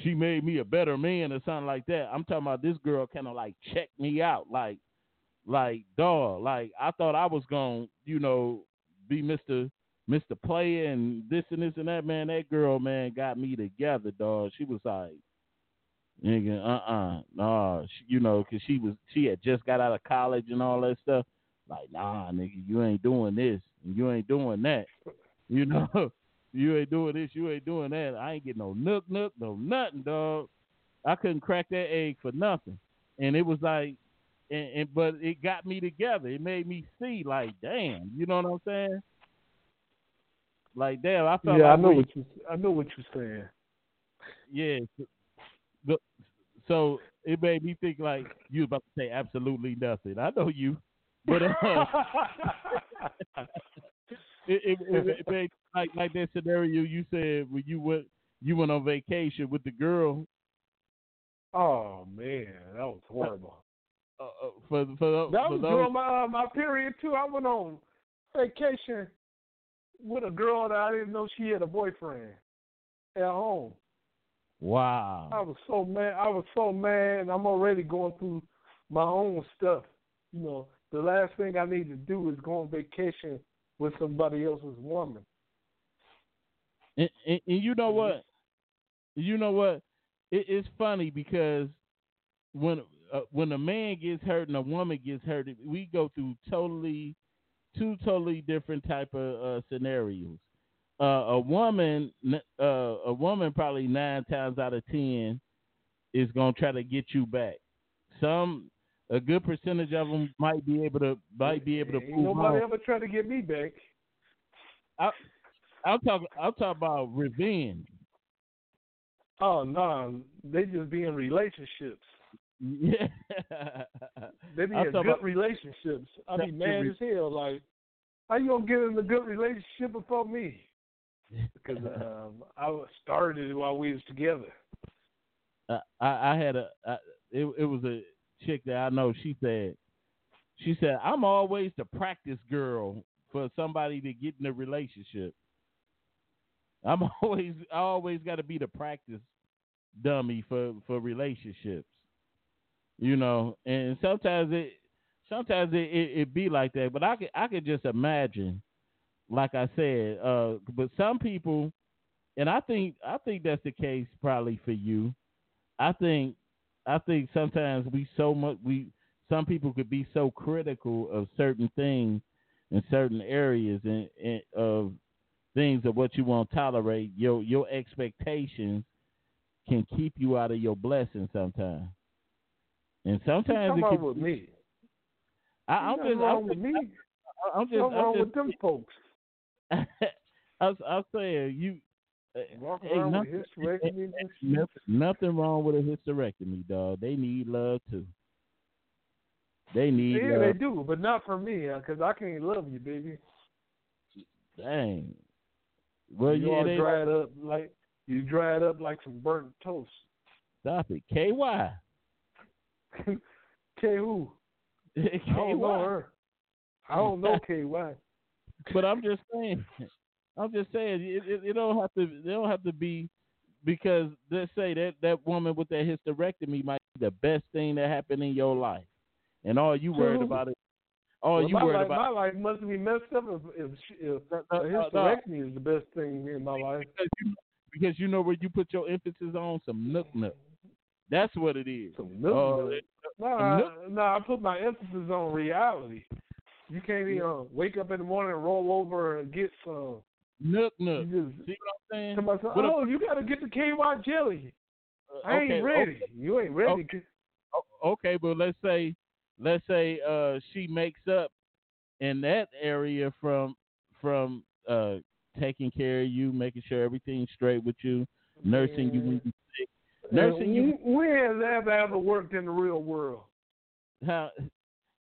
she made me a better man or something like that. I'm talking about this girl kind of like checked me out, like like dog. Like I thought I was gonna, you know, be Mister Mister Player and this and this and that. Man, that girl, man, got me together, dog. She was like, nigga, uh, uh nah, you know, cause she was she had just got out of college and all that stuff. Like, nah, nigga, you ain't doing this you ain't doing that. You know, [LAUGHS] you ain't doing this, you ain't doing that. I ain't getting no nook nook, no nothing, dog. I couldn't crack that egg for nothing. And it was like, and, and but it got me together. It made me see, like, damn, you know what I'm saying? Like, damn, I felt. Yeah, like I know we, what you. I know what you're saying. Yeah. So, so it made me think like you about to say absolutely nothing. I know you, but uh, [LAUGHS] [LAUGHS] it, it, it, [LAUGHS] it like like that scenario you said when you went you went on vacation with the girl. Oh man, that was horrible. Uh, uh, for for, that for was those, during my uh, my period too. I went on vacation with a girl that I didn't know she had a boyfriend at home. Wow. I was so mad. I was so mad, and I'm already going through my own stuff. You know, the last thing I need to do is go on vacation with somebody else's woman. And, and, and you know what? You know what? It, it's funny because when uh, when a man gets hurt and a woman gets hurt, we go through totally two totally different type of uh, scenarios. Uh, a woman, uh, a woman, probably nine times out of ten is gonna try to get you back. Some, a good percentage of them might be able to might be able to. Ain't nobody ever try to get me back. I, I'll talk. I'll talk about revenge. Oh no, they just be in relationships. Yeah, [LAUGHS] they be in good about, relationships. I be mad as hell. Like, how you gonna get in a good relationship before me? Because [LAUGHS] um, I started it while we was together. Uh, I, I had a. I, it, it was a chick that I know. She said, she said, I'm always the practice girl for somebody to get in a relationship. I'm [LAUGHS] always I always got to be the practice dummy for for relationships. You know, and sometimes it sometimes it, it, it be like that, but I could I could just imagine like I said, uh but some people and I think I think that's the case probably for you. I think I think sometimes we so much we some people could be so critical of certain things in certain areas and, and of things of what you won't tolerate, your your expectations can keep you out of your blessing sometimes. And sometimes Come it can, with me. I, am just wrong I'm with me. I'm just What's wrong just, with them folks. I I was saying you. Walk around nothing, with hysterectomy nothing, nothing wrong with a hysterectomy, dog. They need love too. They need. Yeah, love. they do, but not for me, because uh, I can't love you, baby. Dang. Well, you yeah, all they, dried up like you dried up like some burnt toast. Stop it, KY. [LAUGHS] K who? [LAUGHS] KY. I don't know her. I don't know KY. [LAUGHS] But I'm just saying. I'm just saying it, it, it don't have to. They don't have to be because let's say that that woman with that hysterectomy might be the best thing that happened in your life, and all you worried about is all well, you worried life, about. My life must be messed up if, if, if no, no, hysterectomy no. is the best thing in my life. Because you, because you know where you put your emphasis on some nook nook. That's what it is. Some nook uh, nook. Nah, nah, I put my emphasis on reality. You can't even uh, wake up in the morning and roll over and get some. Nook nook. You just, See what I'm saying? Myself, oh, you got to get the KY jelly. Uh, I okay, ain't ready. Okay. You ain't ready. Okay. okay, but let's say let's say uh, she makes up in that area from from uh, taking care of you, making sure everything's straight with you, nursing you when you sick, nursing you. When has that ever worked in the real world? How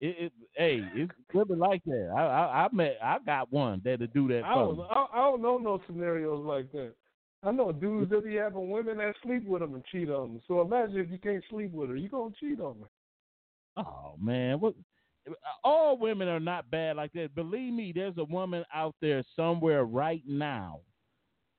it, it, hey, it's like that. I, I I met I got one that'll do that. I don't I, I don't know no scenarios like that. I know dudes that be having women that sleep with them and cheat on them. So imagine if you can't sleep with her, you gonna cheat on her. Oh man, what? All women are not bad like that. Believe me, there's a woman out there somewhere right now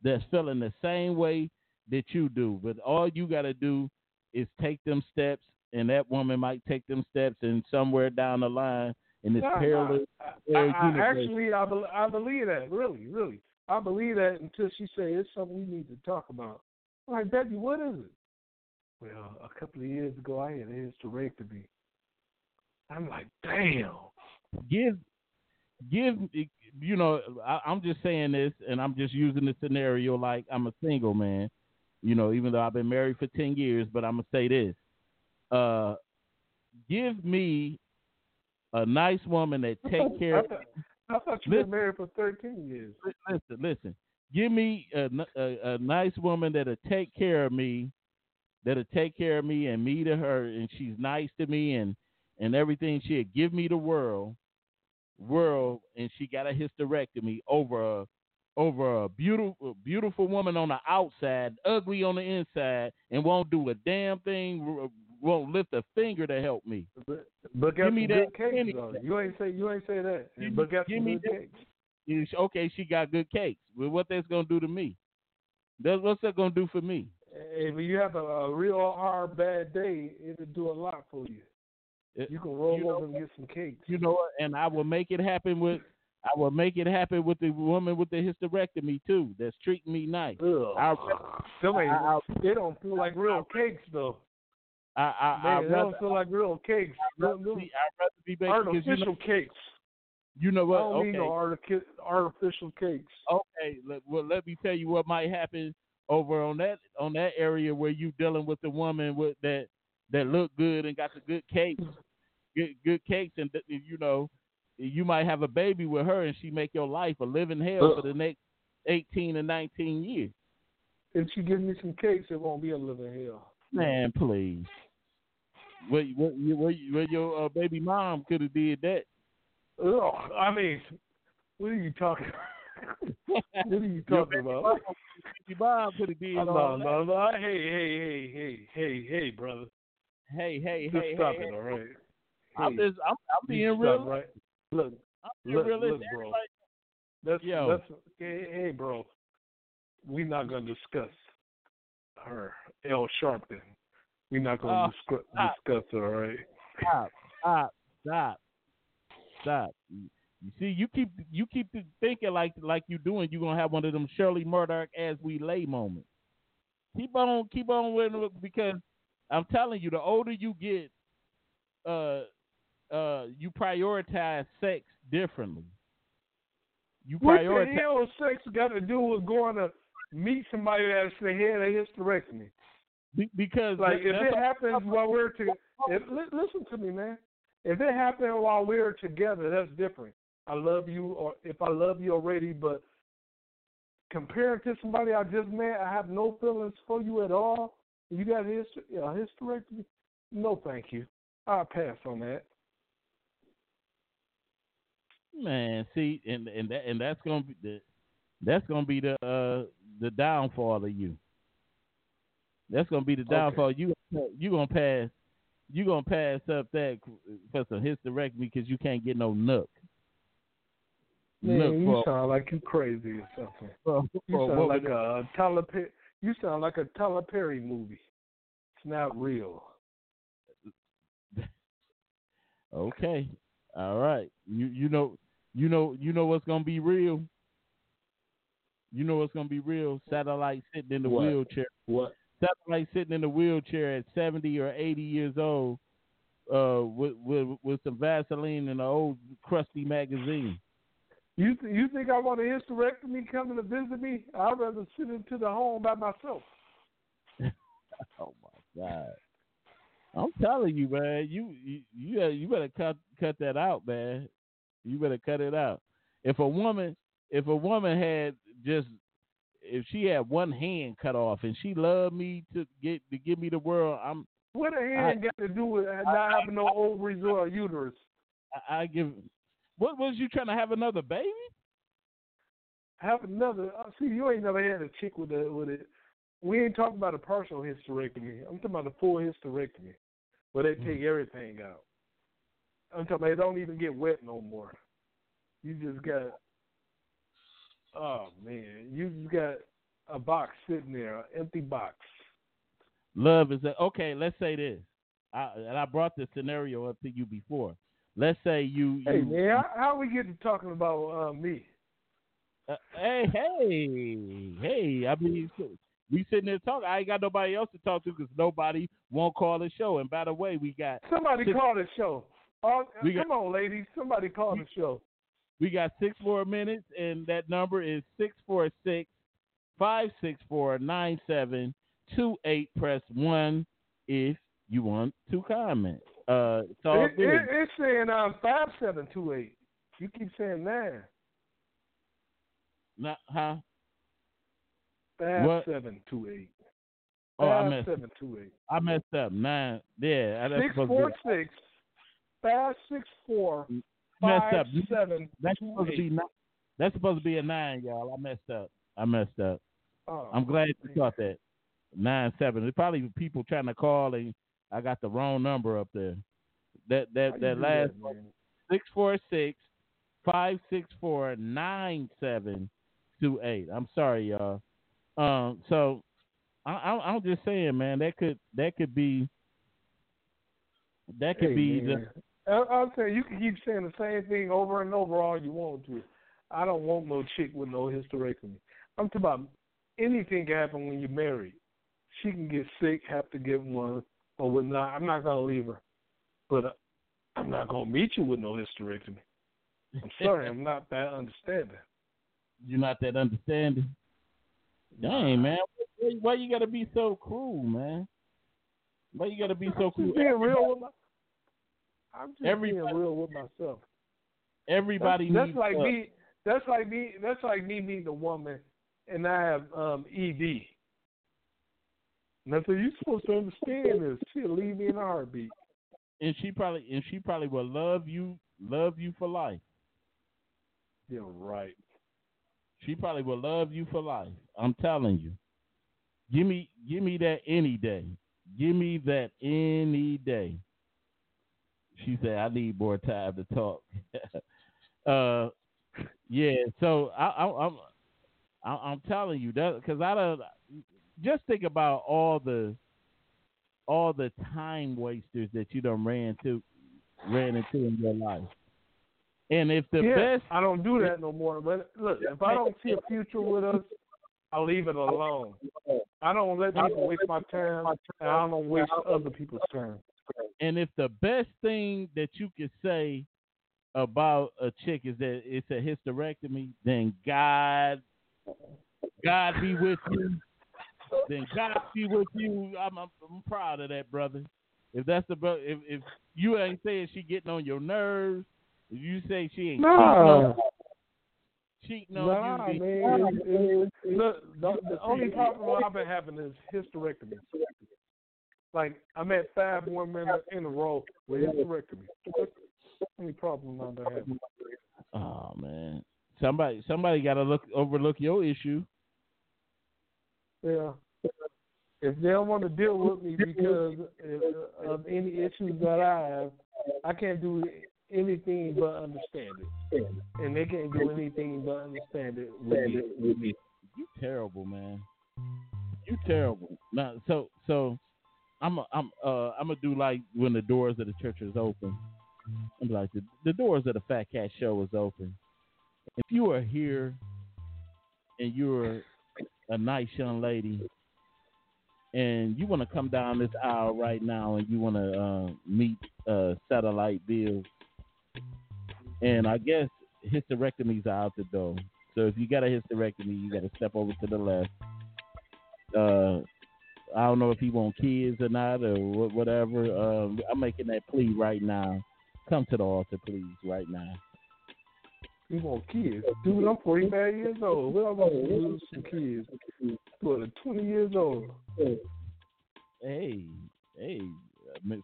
that's feeling the same way that you do. But all you got to do is take them steps and that woman might take them steps, and somewhere down the line in this no, perilous, I, I, I, actually, I, be, I believe that. Really, really, I believe that until she say it's something we need to talk about. I'm like, Debbie, what is it? Well, a couple of years ago, I had a hysterectomy. I'm like, damn. Give, give. You know, I, I'm just saying this, and I'm just using the scenario like I'm a single man. You know, even though I've been married for ten years, but I'm gonna say this uh, give me a nice woman that take care. I thought, I thought you listen, been married for thirteen years. Listen, listen. Give me a, a, a nice woman that'll take care of me, that'll take care of me and me to her, and she's nice to me and and everything. She'll give me the world, world, and she got a hysterectomy over a over a beautiful beautiful woman on the outside, ugly on the inside, and won't do a damn thing won't lift a finger to help me. But, but give me that though. You ain't say you ain't say that. Give, but got give me good cakes. Okay, she got good cakes. Well, what that's gonna do to me? That's what's that gonna do for me? if you have a, a real hard bad day, it'll do a lot for you. It, you can roll you over and get some cakes. You know, and I will make it happen with. I will make it happen with the woman with the hysterectomy too. That's treating me nice. Ugh. I, I, they don't feel like real cakes though. I, I, Man, I they don't feel like real cakes. I'd rather be, I'd rather be baking artificial you know, cakes. You know what? I don't okay. need no artificial cakes. Okay, well, let me tell you what might happen over on that on that area where you dealing with the woman with that that look good and got the good cakes, good good cakes, and you know you might have a baby with her and she make your life a living hell for the next eighteen or nineteen years. If she gives me some cakes, it won't be a living hell. Man, please. What what, what your uh, baby mom could have did that. Oh, I mean, what are you talking? About? [LAUGHS] What are you talking about? Your mom could have did no, all no, no. Hey, hey, hey, hey, hey, hey, brother. Hey, hey, just hey, stop hey, it, all right. I'm just, I'm, I'm being real. right? Look, I'm being look, realistic. look, bro. That's, Yo. that's, hey, hey, bro. We're not gonna discuss her, Al Sharpton. We're not gonna Oh, discuss, discuss her, all right? Stop, stop, stop, stop. You see, you keep you keep thinking like like you doing. You're gonna have one of them Shirley Murdock as we lay moments. Keep on, keep on with it because I'm telling you, the older you get, uh, uh, you prioritize sex differently. You What prioritize. the hell sex got to do with going to meet somebody that's the head of hysterectomy? Be- because Like if it happens while we're together, li- listen to me, man. If it happened while we're together, that's different. I love you, or if I love you already, but comparing to somebody I just met, I have no feelings for you at all. You got a hyster- a hysterectomy? No, thank you. I'll pass on that. Man, see, and and that and that's gonna be the that's gonna be the uh the downfall of you. That's gonna be the downfall. You you gonna pass you gonna pass up that for some hysterectomy because you can't get no nook. Man, Nook you for- sound like you crazy or something. for- You for a sound like a Tyler Perry. You sound like a Tyler Perry movie. It's not real. [LAUGHS] Okay, all right. You you know you know you know what's gonna be real. You know what's gonna be real. Satellite sitting in the What? wheelchair. What? Satellite sitting in a wheelchair at seventy or eighty years old, uh, with with with some Vaseline and an old crusty magazine. You th- you think I want a hysterectomy coming to visit me? I'd rather sit into the home by myself. [LAUGHS] Oh my god! I'm telling you, man. You you you, you better cut cut that out, man. You better cut it out. If a woman if a woman had just if she had one hand cut off and she loved me to get to give me the world, I'm What a hand got to do with not having no ovaries or uterus? I, I give. What was you trying to have another baby? Have another. uh, See, you ain't never had a chick with a with it. We ain't talking about a partial hysterectomy. I'm talking about a full hysterectomy, where they take everything out. I'm talking about it don't even get wet no more. You just got. Oh man, you just got a box sitting there, an empty box. Love is a, okay. Let's say this, I, and I brought this scenario up to you before. Let's say you, Hey you man, how, how we get to talking about uh, me? Uh, hey, hey, hey! I mean, we sitting there talking. I ain't got nobody else to talk to because nobody won't call the show. And by the way, we got Somebody Six- call the show. Oh, We come on, ladies. Somebody call the show. We got six more minutes, and that number is 646 564 9728. Press 1 if you want to comment. Uh, it's all It, it, it's saying um two eight. You keep saying nine. Not, huh? Five What? seven two eight. Oh, I messed. seven two eight. I messed up. Nine. Yeah, that's Six four six five six four Messed up. seven That's supposed to be. Nine. That's supposed to be a nine, y'all. I messed up. I messed up. Oh, I'm glad you caught that. Nine seven. There's probably people trying to call and I got the wrong number up there. That that you that last that, man? six four six five six four nine seven two eight. I'm sorry, y'all. Um, so I, am just saying, man. That could that could be that could hey, be man. the. I'll tell you, you can keep saying the same thing over and over all you want to. I don't want no chick with no hysterectomy. I'm talking about anything can happen when you're married. She can get sick, have to get one, or whatnot. I'm not gonna leave her, but uh, I'm not gonna meet you with no hysterectomy. I'm sorry, I'm not that understanding. [LAUGHS] You're not that understanding. Dang, man, why, why you gotta be so cruel, man? Why you gotta be so cruel? Being real with my, I'm just everybody, being real with myself. Everybody that's, that's like me. That's like me. That's like me meeting a woman, and I have um ED. And I said, "You supposed to understand this. She'll leave me in a heartbeat." And she probably and she probably will love you, love you for life. You're right. She probably will love you for life. I'm telling you. Give me give me that any day. Give me that any day. She said, I need more time to talk. [LAUGHS] uh yeah, so I, I I'm I, am telling you that because I don't just think about all the all the time wasters that you done ran to ran into in your life. And if the yeah, best, I don't do that no more. But look, if I don't see a future with us, I leave it alone. I don't let people waste my time, and I don't waste other people's time. And if the best thing that you could say about a chick is that it's a hysterectomy, then God, God be with you. Then God be with you. I'm, I'm, I'm proud of that, brother. If that's the if if you ain't saying she getting on your nerves, you say she ain't nah. cheating on nah, you. man. It, it, look, the, the only problem I've been having is hysterectomy. Like I'm at five women in a row with hysterectomy. The only problem been having. Oh man, somebody somebody got to look overlook your issue. Yeah. If they don't want to deal with me because of any issues that I have, I can't do anything but understand it, and they can't do anything but understand it with me. With me. You terrible, man. You terrible. Now, so so, I'm a, I'm uh I'm gonna do like when the doors of the church is open. I'm like the the doors of the Fat Cat Show is open. If you are here and you're a nice young lady and you want to come down this aisle right now and you want to uh, meet uh, Satellite Bill and I guess hysterectomies are out the door. So if you got a hysterectomy, you got to step over to the left. Uh, I don't know if he want kids or not or whatever. Um, I'm making that plea right now. Come to the altar, please, right now. You want kids, dude? I'm 45 years old. What am I going to do some kids? What, 20 years old? Hey, hey,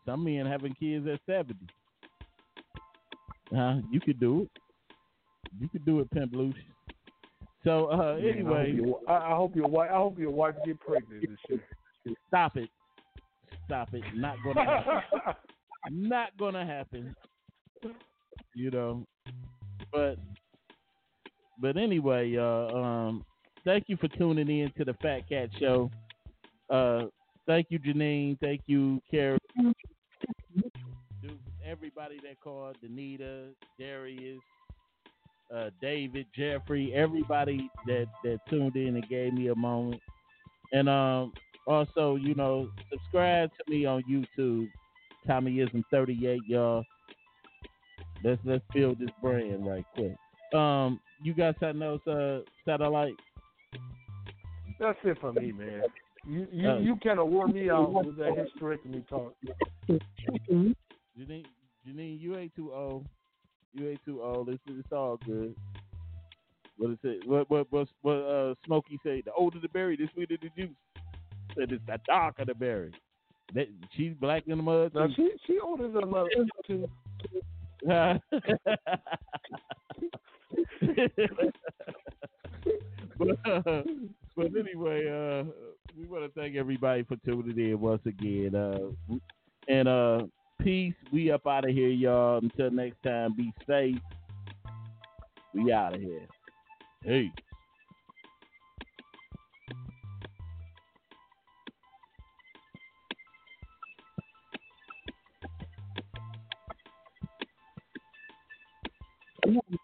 some men having kids at 70. Huh? You could do it. You could do it, Pimp Lucius. So uh, anyway, I hope, I hope your wife. I hope your wife get pregnant this year. Stop it. Stop it. Not gonna [LAUGHS] happen. Not gonna happen. You know. But but anyway, uh, um, thank you for tuning in to the Fat Cat Show. Uh, thank you, Janine. Thank you, Carrie everybody that called, Danita, Darius, uh, David, Jeffrey, everybody that, that tuned in and gave me a moment. And um, also, you know, subscribe to me on YouTube, Tommyism38, y'all. Let's let's build this brand right quick. Um, you got something else, uh, satellite? That's it for me, man. You you, uh, you kind of wore me out with that hysterectomy talk. Janine, Janine, you ain't too old. You ain't too old. It's, it's all good. What is it? What what what, what uh, Smokey say? The older the berry, the sweeter the juice. Said it's the darker the berry. That she's black in the mud. Now she she older than mother too. [LAUGHS] but, uh, but anyway, uh, we want to thank everybody for tuning in once again. Uh, and uh, peace. We up out of here, y'all. Until next time, be safe. We out of here. Hey. You